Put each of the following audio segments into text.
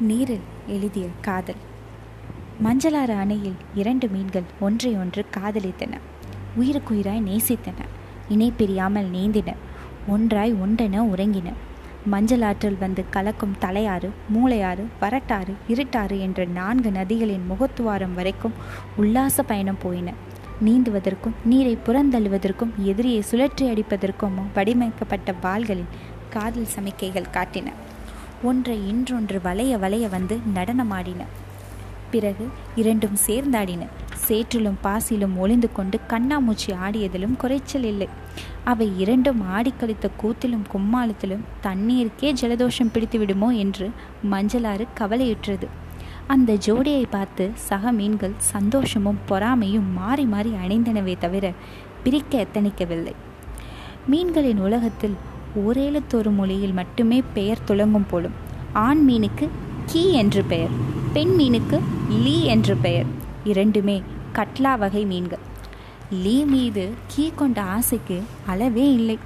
நீரில் எழுதிய காதல். மஞ்சளாறு அணையில் இரண்டு மீன்கள் ஒன்றை ஒன்று காதலித்தன. உயிருக்குயிராய் நேசித்தன. இணை பிரியாமல் நீந்தின. ஒன்றாய் ஒன்றென உறங்கின. மஞ்சள் ஆற்றில் வந்து கலக்கும் தலையாறு மூளையாறு வரட்டாறு இருட்டாறு என்ற நான்கு நதிகளின் முகத்துவாரம் வரைக்கும் உல்லாச பயணம் போயின. நீந்துவதற்கும் நீரை புறந்தள்ளுவதற்கும் எதிரியை சுழற்றி அடிப்பதற்கும் வடிவமைக்கப்பட்ட வாள்களில் காதல் சமிக்கைகள் காட்டின. ஒன்றை இன்றொன்று வளைய வளைய வந்து நடனமாடின. பிறகு இரண்டும் சேர்ந்தாடின. சேற்றிலும் பாசிலும் ஒளிந்து கொண்டு கண்ணாமூச்சி ஆடியதிலும் குறைச்சல் இல்லை. அவை இரண்டும் ஆடிக்கழித்த கூத்திலும் கும்மாளத்திலும் தண்ணீருக்கே ஜலதோஷம் பிடித்து விடுமோ என்று மஞ்சளாறு கவலையுற்றது. அந்த ஜோடியை பார்த்து சக மீன்கள் சந்தோஷமும் பொறாமையும் மாறி மாறி அணைந்தனவே தவிர பிரிக்க எத்தனிக்கவில்லை. மீன்களின் உலகத்தில் ஓரேலத்தொரு மொழியில் மட்டுமே பெயர் துளங்கும் போலும் ஆண் மீனுக்கு கீ என்று பெயர் பெண் மீனுக்கு லீ என்று பெயர். இரண்டுமே கட்லா வகை மீன்கள். லீ மீது கீ கொண்ட ஆசைக்கு அளவே இல்லை.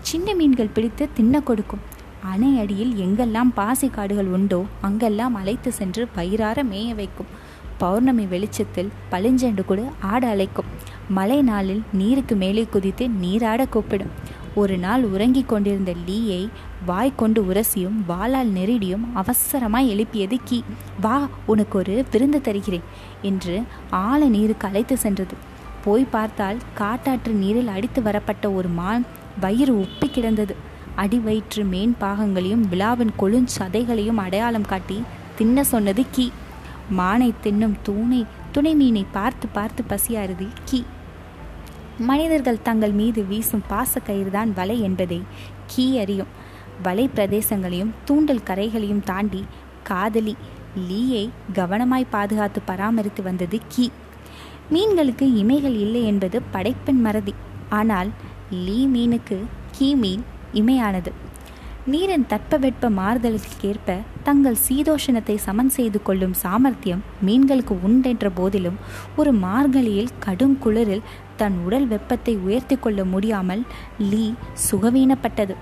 சின்ன மீன்கள் பிடித்து தின்ன கொடுக்கும். அணை அடியில் எங்கெல்லாம் பாசி காடுகள் உண்டோ அங்கெல்லாம் அழைத்து சென்று பயிரார மேய வைக்கும். பௌர்ணமி வெளிச்சத்தில் பளிஞ்செண்டு கூட ஆட அழைக்கும். மழை நாளில் நீருக்கு மேலே குதித்து நீராட கூப்பிடும். ஒரு நாள் உறங்கிக் கொண்டிருந்த லீயை வாய் கொண்டு உரசியும் வாளால் நெருடியும் அவசரமாய் எழுப்பியது கீ வா உனக்கு ஒரு விருந்து தருகிறேன் என்று ஆழ நீருக்கு அழைத்து சென்றது. போய் பார்த்தால் காட்டாற்று நீரில் அடித்து வரப்பட்ட ஒரு மான் வயிறு உப்பி கிடந்தது. அடி வயிற்று மேன் பாகங்களையும் விழாவின் கொழுஞ்சதைகளையும் அடையாளம் காட்டி தின்ன சொன்னது கீ. மானை தின்னும் தூணை துணை மீனை பார்த்து பார்த்து பசியாருது கீ. மனிதர்கள் தங்கள் மீது வீசும் பாசக்கயிறுதான் வலை என்பதை. கீ அறியும் வலை பிரதேசங்களையும் தூண்டல் கரைகளையும் தாண்டி காதலி லீயை கவனமாய் பாதுகாத்து பராமரித்து வந்தது கீ. மீன்களுக்கு இமைகள் இல்லை என்பது படைப்பெண் மறதி. ஆனால் லீ மீனுக்கு கீ மீன் இமையானது. நீரின் தட்பவெட்ப மாறுதலுக்கேற்ப தங்கள் சீதோஷணத்தை சமன் செய்து கொள்ளும் சாமர்த்தியம் மீன்களுக்கு உண்டென்ற போதிலும் ஒரு மார்கழியில் கடும் குளிரில் தன் உடல் வெப்பத்தை உயர்த்தி கொள்ள முடியாமல் லீ சுகவீனப்பட்டது.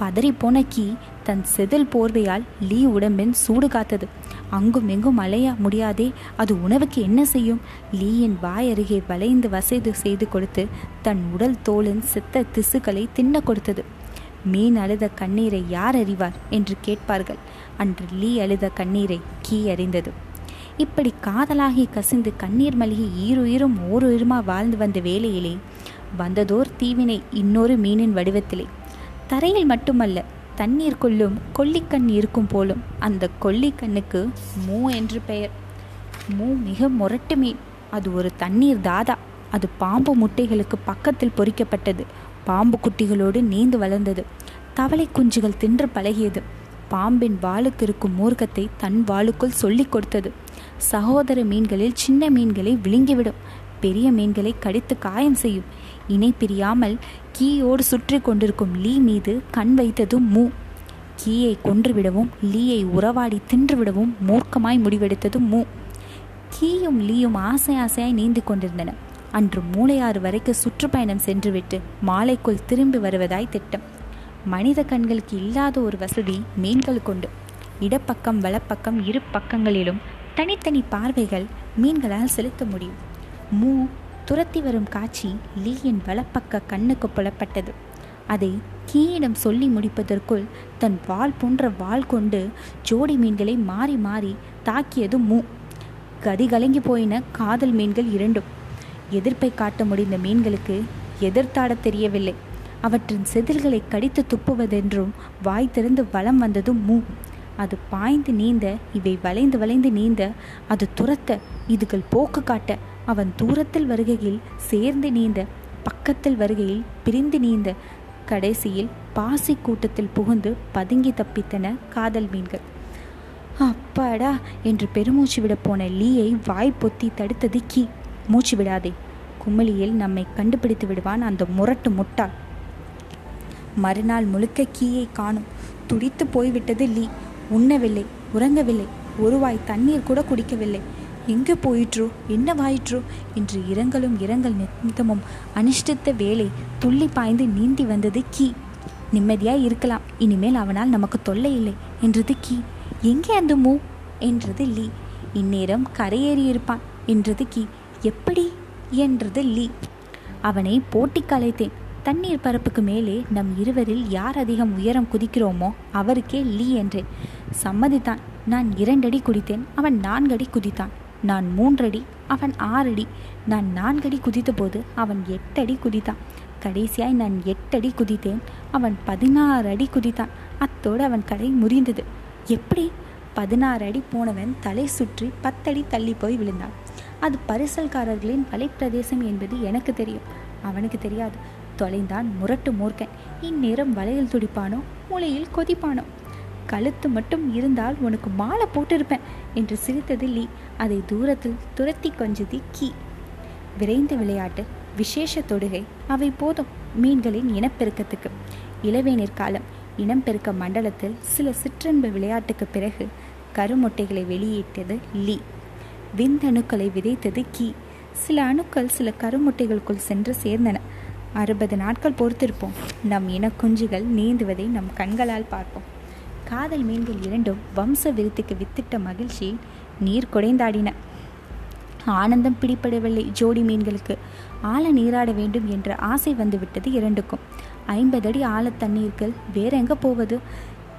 பதறிப்போன கீ தன் செதில் போர்வையால் லீ உடம்பின் சூடு காத்தது. அங்கும் எங்கும் அலைய முடியாதே அது உணவுக்கு என்ன செய்யும்? லீயின் வாய் அருகே வளைந்து வசைது செய்து கொடுத்து தன் உடல் தோளின் சித்த திசுக்களை தின்ன கொடுத்தது. மீன் அழுத கண்ணீரை யார் அறிவார்? என்று கேட்பார்கள். அன்று லீ அழுத கண்ணீரை கீ அறிந்தது. இப்படி காதலாகி கசிந்து கண்ணீர் மல்கி ஈருயிரும் ஓருயிருமா வாழ்ந்து வந்த வேலையிலே வந்ததோர் தீவினை இன்னொரு மீனின் வடிவத்திலே. தரையில் மட்டுமல்ல தண்ணீர்க்குள்ளும் கொல்லிக்கண் இருக்கும் போலும் அந்த கொல்லிக்கண்ணுக்கு மூ என்று பெயர். மூ மிக முரட்டு மீன். அது ஒரு தண்ணீர் தாதா. அது பாம்பு முட்டைகளுக்கு பக்கத்தில் பொறிக்கப்பட்டது. பாம்பு குட்டிகளோடு நீந்து வளர்ந்தது. தவளை குஞ்சுகள் தின்று பழகியது. பாம்பின் வாளுக்கு இருக்கும் மூர்க்கத்தை தன் வாளுக்குள் சொல்லிக் கொடுத்தது. சகோதர மீன்களில் சின்ன மீன்களை விழுங்கிவிடும். பெரிய மீன்களை கடித்து காயம் செய்யும். இணை பிரியாமல் கீயோடு சுற்றி கொண்டிருக்கும் லீ மீது கண் வைத்ததும் மூ. கீயை கொன்றுவிடவும் லீயை உறவாடி தின்றுவிடவும் மூர்க்கமாய் முடிவெடுத்ததும் மூ. கீயும் லீயும் ஆசை ஆசையாய் நீந்தி கொண்டிருந்தன. அன்று மூளையாறு வரைக்கு சுற்றுப்பயணம் சென்றுவிட்டு மாலைக்குள் திரும்பி வருவதாய் திட்டம். மனித கண்களுக்கு இல்லாத ஒரு வசதி மீன்கள் கொண்டு இடப்பக்கம் வலப்பக்கம் இரு பக்கங்களிலும் தனித்தனி பார்வைகள் மீன்களால் செலுத்த முடியும். மூ துரத்தி வரும் காட்சி லீயின் வலப்பக்க கண்ணுக்கு புலப்பட்டது. அதை கீயிடம் சொல்லி முடிப்பதற்குள் தன் வால் போன்ற வால் கொண்டு ஜோடி மீன்களை மாறி மாறி தாக்கியது மூ. கதி கலங்கி போயின காதல் மீன்கள் இரண்டும். எதிர்ப்பை காட்ட முடிந்த மீன்களுக்கு எதிர்த்தாட தெரியவில்லை. அவற்றின் செதில்களை கடித்து துப்புவதென்றும் வாய் திறந்து வலம் வந்ததும் மூ. அது பாய்ந்து நீந்த இவை வளைந்து வளைந்து நீந்த அது துரத்த இதுகள் போக்கு காட்ட அவன் தூரத்தில் வருகையில் சேர்ந்து நீந்த பக்கத்தில் வருகையில் பிரிந்து நீந்த கடைசியில் பாசி கூட்டத்தில் புகுந்து பதுங்கி தப்பித்தன காதல் மீன்கள். அப்பாடா! என்று பெருமூச்சு விட போன லீயை வாய் பொத்தி தடுத்தது கீ. மூச்சு விடாதே. குமிழியில் நம்மை கண்டுபிடித்து விடுவான் அந்த முரட்டு முட்டாள். மறுநாள் முழுக்க கீயை காணும். துடித்து போய்விட்டது லீ. உண்ணவில்லை உறங்கவில்லை ஒரு வாய் தண்ணீர் கூட குடிக்கவில்லை. எங்கே போயிற்றோ என்னவாயிற்றோ என்று இரங்கலும் இரங்கல் நித்தமும் அனுஷ்டித்த வேலை துள்ளி பாய்ந்து நீந்தி வந்தது கீ. நிம்மதியாக இருக்கலாம் இனிமேல் அவனால் நமக்கு தொல்லை இல்லை என்றது கீ. எங்கே அந்த மூ? என்றது லீ. இந்நேரம் கரையேறி இருப்பான் என்றது கீ. எப்படி? என்றது லீ. அவனை போட்டி கலைத்தேன் தண்ணீர் பரப்புக்கு மேலே நம் இருவரில் யார் அதிகம் உயரம் குதிக்கிறோமோ அவருக்கே லீ என்றேன். சம்மதித்தான். நான் இரண்டடி குதித்தேன் அவன் நான்கடி குதித்தான். நான் மூன்றடி அவன் ஆறடி. நான் நான்கடி குதித்தபோது அவன் எட்டடி குதித்தான். கடைசியாய் நான் எட்டடி குதித்தேன் அவன் பதினாறு அடி குதித்தான். அத்தோடு அவன் கடை முறிந்தது. எப்படி? பதினாறு அடி போனவன் தலை சுற்றி பத்தடி தள்ளி போய் விழுந்தான். அது பரிசல்காரர்களின் வலைப்பிரதேசம் என்பது எனக்கு தெரியும். அவனுக்கு தெரியாது. தொலைந்தான் முரட்டு மூர்க்கன். இந்நேரம் வலையில் துடிப்பானோ மூளையில் கொதிப்பானோ? கழுத்து மட்டும் இருந்தால் உனக்கு மாலை போட்டிருப்பேன் என்று சிரித்தது லீ. அதை தூரத்தில் துரத்தி கொஞ்சது கீ. விரைந்த விளையாட்டு விசேஷ தொடுகை அவை போதும் மீன்களின் இனப்பெருக்கத்துக்கு. இளவேநீர் காலம் இனப்பெருக்க மண்டலத்தில் சில சிற்றன்பு விளையாட்டுக்கு பிறகு கருமொட்டைகளை வெளியிட்டது லீ. விந்தணுக்களை விதைத்தது கீ. சில அணுக்கள் சில கருமுட்டைகளுக்குள் சென்று சேர்ந்தன. அறுபது நாட்கள் பொறுத்திருப்போம். நம் இனக்குஞ்சுகள் நீந்துவதை நம் கண்களால் பார்ப்போம். காதல் மீன்கள் இரண்டும் வம்ச விருத்துக்கு வித்திட்ட மகிழ்ச்சி நீர் குடைந்தாடின. ஆனந்தம் பிடிப்படவில்லை ஜோடி மீன்களுக்கு. ஆழ நீராட வேண்டும் என்ற ஆசை வந்துவிட்டது இரண்டுக்கும். ஐம்பது அடி ஆழ தண்ணீர்கள் வேற எங்க போவது?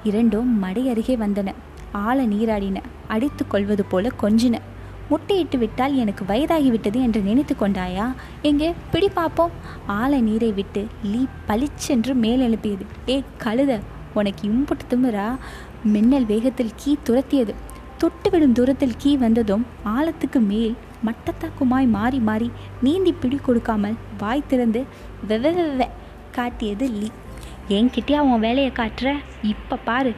இரண்டும் மடை அருகே வந்தன. ஆழ நீராடின அடித்து கொள்வது போல கொஞ்சின. முட்டையிட்டு விட்டால் எனக்கு வயதாகிவிட்டது என்று நினைத்து கொண்டாயா? எங்கே? பிடி பார்ப்போம் ஆழ நீரை விட்டு லீ பளிச்சென்று மேலெழுப்பியது. ஏ கழுத உனக்கு இம்புட்டு திமுறா மின்னல் வேகத்தில் கீ துரத்தியது. தொட்டுவிடும் தூரத்தில் கீ வந்ததும் ஆழத்துக்கு மேல் மட்டத்தாக்குமாய் மாறி மாறி நீந்தி பிடி கொடுக்காமல் வாய் திறந்து வெவ காட்டியது லீ. என்கிட்டயே அவன் வேலையை காட்டுற? இப்போ பாரு.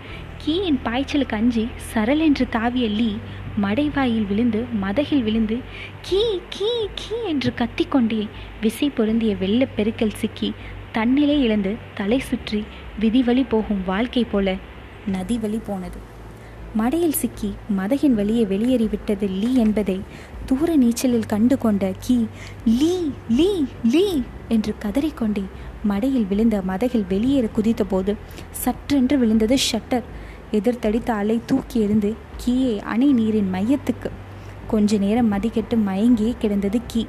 கீயின் பாய்ச்சலுக்கு அஞ்சி சரல் என்று தாவிய லீ மடைவாயில் விழுந்து மதகில் விழுந்து கீ கீ கீ என்று கத்திக்கொண்டே விசை பொருந்திய வெள்ளப் பெருக்கல் சிக்கி தன்னிலை இழந்து தலை சுற்றி விதி வழி போகும் வாழ்க்கை போல நதி வழி போனது. மடையில் சிக்கி மதகின் வழியே வெளியேறிவிட்டது லீ என்பதை தூர நீச்சலில் கண்டு கொண்ட கீ லீ லீ லீ என்று கதறிக்கொண்டே மடையில் விழுந்த மதகில் வெளியேற குதித்தபோது சற்றென்று விழுந்தது ஷட்டர். எதிர்த்தடித்த அலை தூக்கி எறிந்து கீயை அணை நீரின் மையத்துக்கு. கொஞ்ச நேரம் மதிக்கெட்டு மயங்கியே கிடந்தது கீ.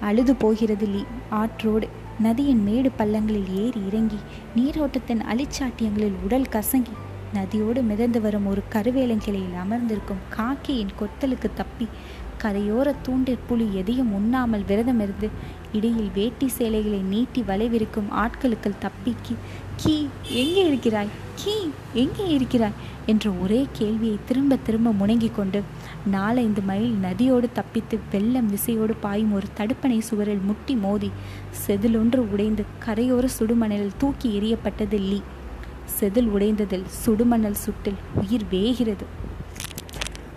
அழுது போகிறது லீ ஆற்றோடு நதியின் மேடு பள்ளங்களில் ஏறி இறங்கி நீரோட்டத்தின் அலிச்சாட்டியங்களில் உடல் கசங்கி நதியோடு மிதந்து வரும் ஒரு கருவேலங்கிளையில் அமர்ந்திருக்கும் காக்கியின் கொத்தலுக்கு தப்பி கரையோர தூண்டிற் புலி எதையும் உண்ணாமல் விரதமிருந்து இடையில் வேட்டி சேலைகளை நீட்டி வளைவிருக்கும் ஆட்களுக்கு தப்பிக்கு கீ எங்கே இருக்கிறாய்? கீ எங்கே இருக்கிறாய்? என்ற ஒரே கேள்வியை திரும்ப திரும்ப முணங்கிக் கொண்டு நாலைந்து மைல் நதியோடு தப்பித்து வெள்ளம் விசையோடு பாயும் ஒரு தடுப்பணை சுவரில் முட்டி மோதி செதிலொன்று உடைந்து கரையோர சுடுமணலில் தூக்கி எறியப்பட்டது லீ. செதில் உடைந்ததில் சுடுமணல் சுட்டில் உயிர் வேகிறது.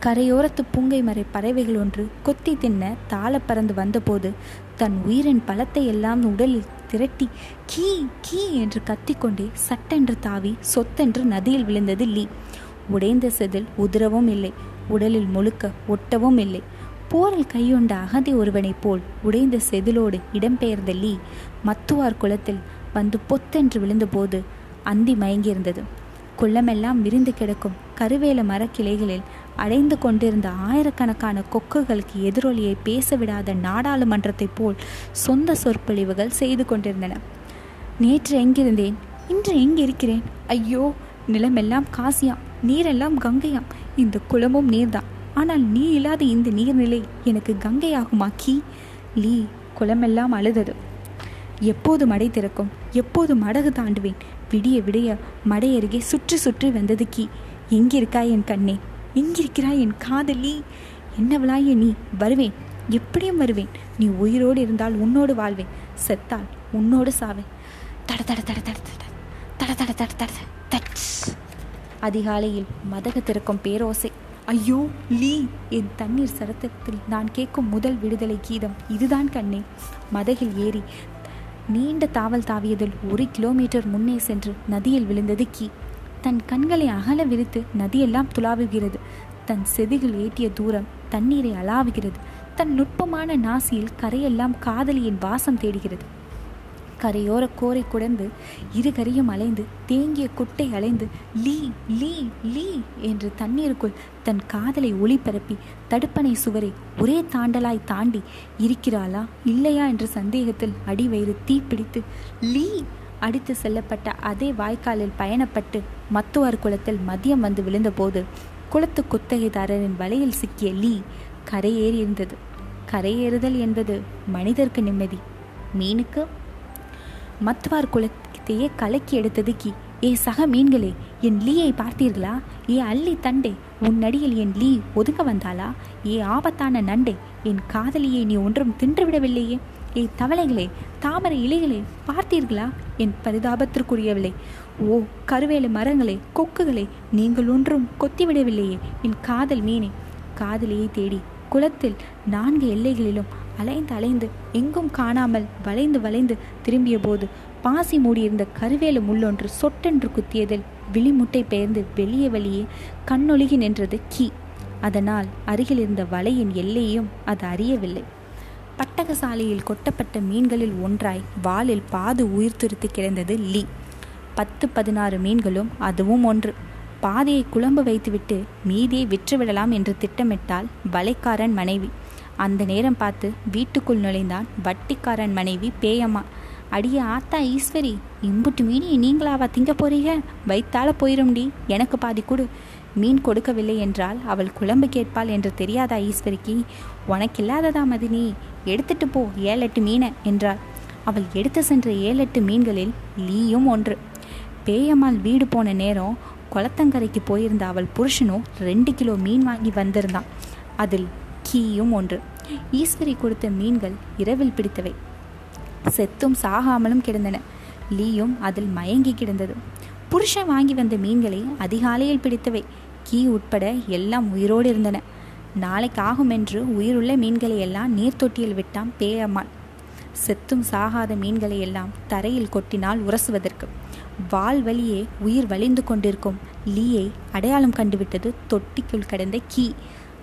கரையோரத்து பூங்கை மறை பறவைகள் ஒன்று கொத்தி தின்ன தாள பறந்து வந்தபோது தன் உயிரின் பலத்தை எல்லாம் உடலில் திரட்டி கீ கீ என்று கத்திக்கொண்டே சட்டென்று தாவி சொத்தென்று நதியில் விழுந்தது லீ. உடைந்த செதில் உதிரவும் இல்லை உடலில் முழுக்க ஒட்டவும் இல்லை. போரில் கையுண்ட அகதி ஒருவனைப் போல் உடைந்த செதிலோடு இடம்பெயர்ந்த லீ மத்துவார் குளத்தில் வந்து பொத்தென்று விழுந்தபோது அந்தி மயங்கியிருந்தது. குள்ளமெல்லாம் விரிந்து கிடக்கும் கருவேல மரக்கிளைகளில் அடைந்து கொண்டிருந்த ஆயிரக்கணக்கான கொக்குகளுக்கு எதிரொலியை பேசவிடாத நாடாளுமன்றத்தைப் போல் சொந்த சொற்பொழிவுகள் செய்து கொண்டிருந்தன. நேற்று எங்கிருந்தேன்? இன்று எங்கிருக்கிறேன் ஐயோ நிலமெல்லாம் காசியாம் நீரெல்லாம் கங்கையாம் இந்த குளமும் நீர்தான். ஆனால் நீ இல்லாத இந்த நீர்நிலை எனக்கு கங்கையாகுமா கி? லீ குளமெல்லாம் அழுதது. எப்போது மடை திறக்கும்? எப்போது மடகு தாண்டுவேன்? விடிய விடிய மடை அருகே சுற்றி சுற்றி வந்தது கீ. எங்கிருக்காய் என் கண்ணே? எங்கிருக்கிறாய் என் காதலி என்னவளாய நீ? வருவேன். எப்படியும் வருவேன். நீ உயிரோடு இருந்தால் உன்னோடு வாழ்வேன். செத்தால் உன்னோடு சாவேன். தட தட தட தட தட தட. தட தட தட அதிகாலையில் மதக திறக்கும் பேரோசை. ஐயோ லீ என் தண்ணீர் சரத்தத்தில் நான் கேட்கும் முதல் விடுதலை கீதம் இதுதான் கண்ணே. மதகில் ஏறி நீண்ட தாவல் தாவியதில் ஒரு கிலோமீட்டர் முன்னே சென்று நதியில் விழுந்தது கீ. தன் கண்களை அகல விரித்து நதியெல்லாம் துளாவுகிறது தன் செதிகள் ஏற்றிய தூரம் தண்ணீரை அலாவுகிறது. தன் நுட்பமான நாசியில் கரையெல்லாம் காதலியின் வாசம் தேடுகிறது. கரையோர கோரை குடந்து இருகரையும் அலைந்து தேங்கிய குட்டை அலைந்து லீ லீ லீ என்று தண்ணீருக்குள் தன் காதலை ஒளிபரப்பி தடுப்பணை சுவரை ஒரே தாண்டலாய் தாண்டி இருக்கிறாளா இல்லையா? என்ற சந்தேகத்தில் அடிவயிறு தீப்பிடித்து லீ அடித்து செல்லப்பட்ட அதே வாய்க்காலில் பயணப்பட்டு மத்துவார் குளத்தில் மதியம் வந்து விழுந்தபோது குளத்து குத்தகைதாரரின் வலையில் சிக்கிய லீ கரையேறி இருந்தது கரையேறுதல் என்பது மனிதருக்கு நிம்மதி. மீனுக்கு? மத்துவார் குளத்தையே கலக்கி எடுத்தது கி. ஏ சக மீன்களே என் லீயை பார்த்தீர்களா? ஏ அள்ளி தண்டே உன் அடியில் என் லீ ஒதுங்க வந்தாளா? ஏ ஆபத்தான நண்டே என் காதலியை நீ ஒன்றும் தின்றுவிடவில்லையே ஏ தவளைகளே தாமரை இலைகளே பார்த்தீர்களா? என் பரிதாபத்திற்குரியவில்லை ஓ கருவேலு மரங்களே கொக்குகளே நீங்கள் ஒன்றும் கொத்திவிடவில்லையே என் காதல் மீனே. காதலியை தேடி குளத்தில் நான்கு எல்லைகளிலும் அலைந்து அலைந்து எங்கும் காணாமல் வளைந்து வளைந்து திரும்பிய போது பாசி மூடியிருந்த கருவேல முள்ளொன்று சொட்டென்று குத்தியதில் விழிமுட்டை பெயர்ந்து வெளியே வெளியே கண்ணொழுகி நின்றது கீ. அதனால் அருகில் இருந்த வலையின் எல்லையும் அது அறியவில்லை. பட்டகசாலையில் கொட்டப்பட்ட மீன்களில் ஒன்றாய் வாலில் பாது உயிர் துருத்து கிடந்தது லீ. பத்து பதினாறு மீன்களும் அதுவும் ஒன்று. பாதையை குழம்பு வைத்துவிட்டு மீதியை விற்றுவிடலாம் என்று திட்டமிட்டால் வலைக்காரன் மனைவி. அந்த நேரம் பார்த்து வீட்டுக்குள் நுழைந்தான் வட்டிக்காரன் மனைவி பேயம்மா. அடிய ஆத்தா ஈஸ்வரி இம்புட்டு மீனி நீங்களாவா திங்க போறீங்க? வைத்தால போயிரும்டி எனக்கு பாதி கொடு. மீன் கொடுக்கவில்லை என்றால் அவள் குழம்பு கேட்பாள் என்று தெரியாதா ஈஸ்வரிக்கு? உனக்கு இல்லாததா மதினி? எடுத்துட்டு போ ஏழெட்டு மீனை என்றாள். அவள் எடுத்து சென்ற ஏழெட்டு மீன்களில் லீயும் ஒன்று. பேயம்மாள் வீடு போன நேரம் குளத்தங்கரைக்கு போயிருந்த அவள் புருஷனும் ரெண்டு கிலோ மீன் வாங்கி வந்திருந்தான். அதில் கீயும் ஒன்று. ஈஸ்வரி கொடுத்த மீன்கள் இரவில் பிடித்தவை. செத்தும் சாகாமலும் கிடந்தன. லீயும் அதில் மயங்கி கிடந்தது. புருஷன் வாங்கி வந்த மீன்களை அதிகாலையில் பிடித்தவை. கீ உட்பட எல்லாம் உயிரோடு இருந்தன. நாளைக்கு ஆகும் என்று உயிருள்ள மீன்களை எல்லாம் நீர்த்தொட்டியில் விட்டான் பேயம்மாள் செத்தும் சாகாத மீன்களை எல்லாம் தரையில் கொட்டினால் உரசுவதற்கு. வால் வழியே உயிர் வலிந்து கொண்டிருக்கும் லீயை அடையாளம் கண்டுவிட்டது தொட்டிக்குள் கிடந்த கீ.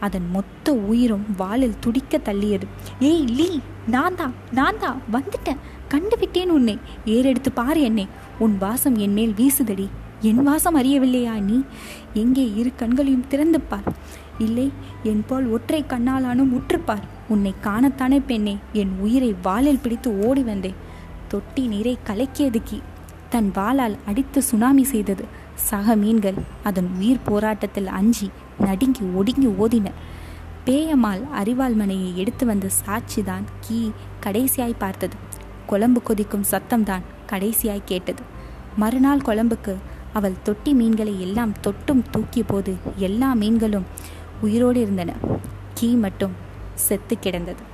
அதன் மொத்த உயிரும் வாலில் துடிக்க தள்ளியது. ஏய் லீ நான் தான் நான் தான் வந்துட்டேன். கண்டுவிட்டேன் உன்னை. ஏறெடுத்து பாரு என்னை. உன் வாசம் என் மேல் வீசுதடி. என் வாசம் அறியவில்லையா நீ? எங்கே இரு கண்களையும் திறந்து பார். இல்லை என் போல் ஒற்றை கண்ணாலானும் உற்றுப்பார். உன்னை காணத்தானே பெண்ணே என் உயிரை வாலில் பிடித்து ஓடி வந்தேன். தொட்டி நீரை கலக்கியது கீ. தன் வாளால் அடித்து சுனாமி செய்தது. சக மீன்கள் அதன் உயிர் போராட்டத்தில் அஞ்சி நடுங்கி ஒடுங்கி ஓதின. பேயம்மாள் அறிவாள் மனையை எடுத்து வந்த சாட்சிதான் கீ கடைசியாய் பார்த்தது. குழம்பு கொதிக்கும் சத்தம்தான் கடைசியாய் கேட்டது. மறுநாள் குழம்புக்கு அவள் தொட்டி மீன்களை எல்லாம் தொட்டும் தூக்கிய போது எல்லா மீன்களும் உயிரோடு இருந்தன. கீ மட்டும் செத்து கிடந்தது.